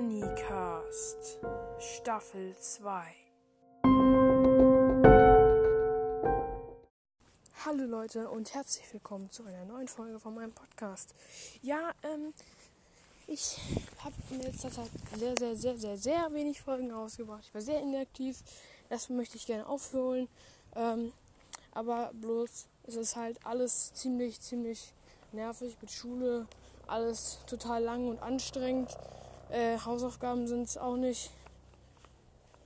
Bonnycast Staffel 2 Hallo Leute und herzlich willkommen zu einer neuen Folge von meinem Podcast. Ja, ähm, ich habe in letzter Zeit sehr, sehr, sehr, sehr, sehr wenig Folgen rausgebracht. Ich war sehr inaktiv. Das möchte ich gerne aufholen. Ähm, aber bloß es ist halt alles ziemlich, ziemlich nervig mit Schule. Alles total lang und anstrengend. Äh, Hausaufgaben sind es auch nicht.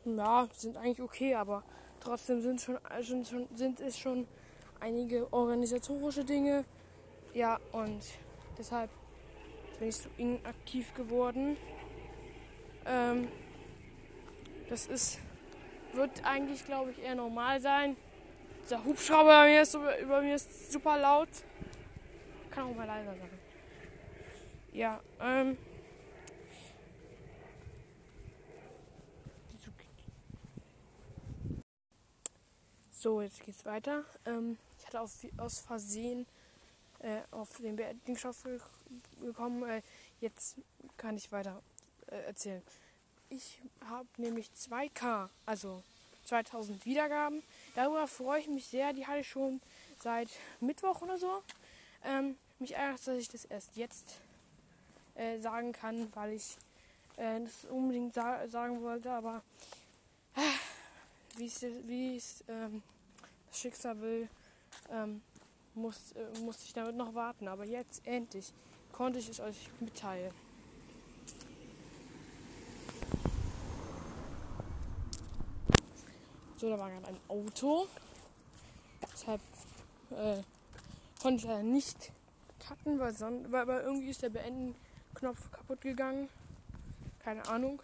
Ja, sind eigentlich okay, aber trotzdem sind, schon, sind, schon, sind es schon einige organisatorische Dinge. Ja, und deshalb bin ich so inaktiv geworden. Ähm, das ist, wird eigentlich, glaube ich, eher normal sein. Der Hubschrauber über mir ist, über mir ist super laut. Kann auch mal leiser sein. Ja, ähm. So, jetzt geht's weiter. Ähm, ich hatte auf, aus Versehen äh, auf den Beerdigungsstoff gekommen. Äh, jetzt kann ich weiter äh, erzählen. Ich habe nämlich 2K, also 2000 Wiedergaben. Darüber freue ich mich sehr. Die hatte ich schon seit Mittwoch oder so. Ähm, mich ärgert, dass ich das erst jetzt äh, sagen kann, weil ich äh, das unbedingt sa sagen wollte, aber wie es ähm, das Schicksal will, ähm, muss, äh, musste ich damit noch warten. Aber jetzt endlich konnte ich es euch mitteilen. So, da war gerade ein Auto. Deshalb äh, konnte ich leider nicht cutten, weil, son weil, weil irgendwie ist der Beenden-Knopf kaputt gegangen. Keine Ahnung.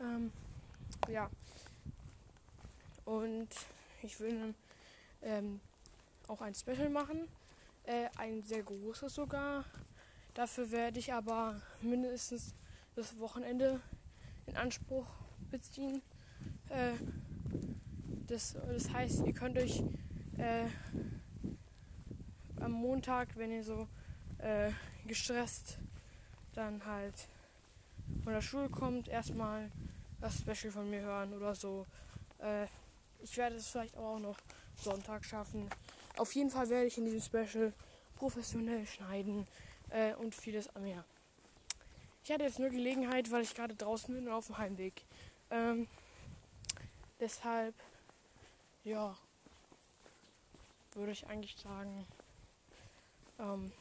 Ähm, ja. Und ich will ähm, auch ein Special machen. Äh, ein sehr großes sogar. Dafür werde ich aber mindestens das Wochenende in Anspruch beziehen. Äh, das, das heißt, ihr könnt euch äh, am Montag, wenn ihr so äh, gestresst dann halt von der Schule kommt, erstmal das Special von mir hören oder so. Ich werde es vielleicht auch noch Sonntag schaffen. Auf jeden Fall werde ich in diesem Special professionell schneiden äh, und vieles mehr. Ich hatte jetzt nur Gelegenheit, weil ich gerade draußen bin und auf dem Heimweg. Ähm, deshalb, ja, würde ich eigentlich sagen, ähm,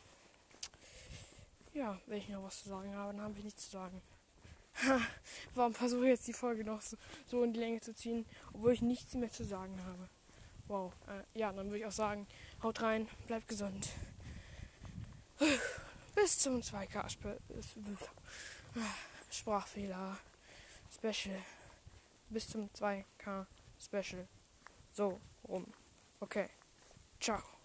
ja, wenn ich noch was zu sagen habe, dann habe ich nichts zu sagen. Warum versuche ich jetzt die Folge noch so, so, in die Länge zu ziehen, obwohl ich nichts mehr zu sagen habe? Wow. Äh, ja, dann würde ich auch sagen, haut rein, bleibt gesund. Bis zum 2K Sprachfehler Special. Bis zum 2K Special. So rum. Okay. Ciao.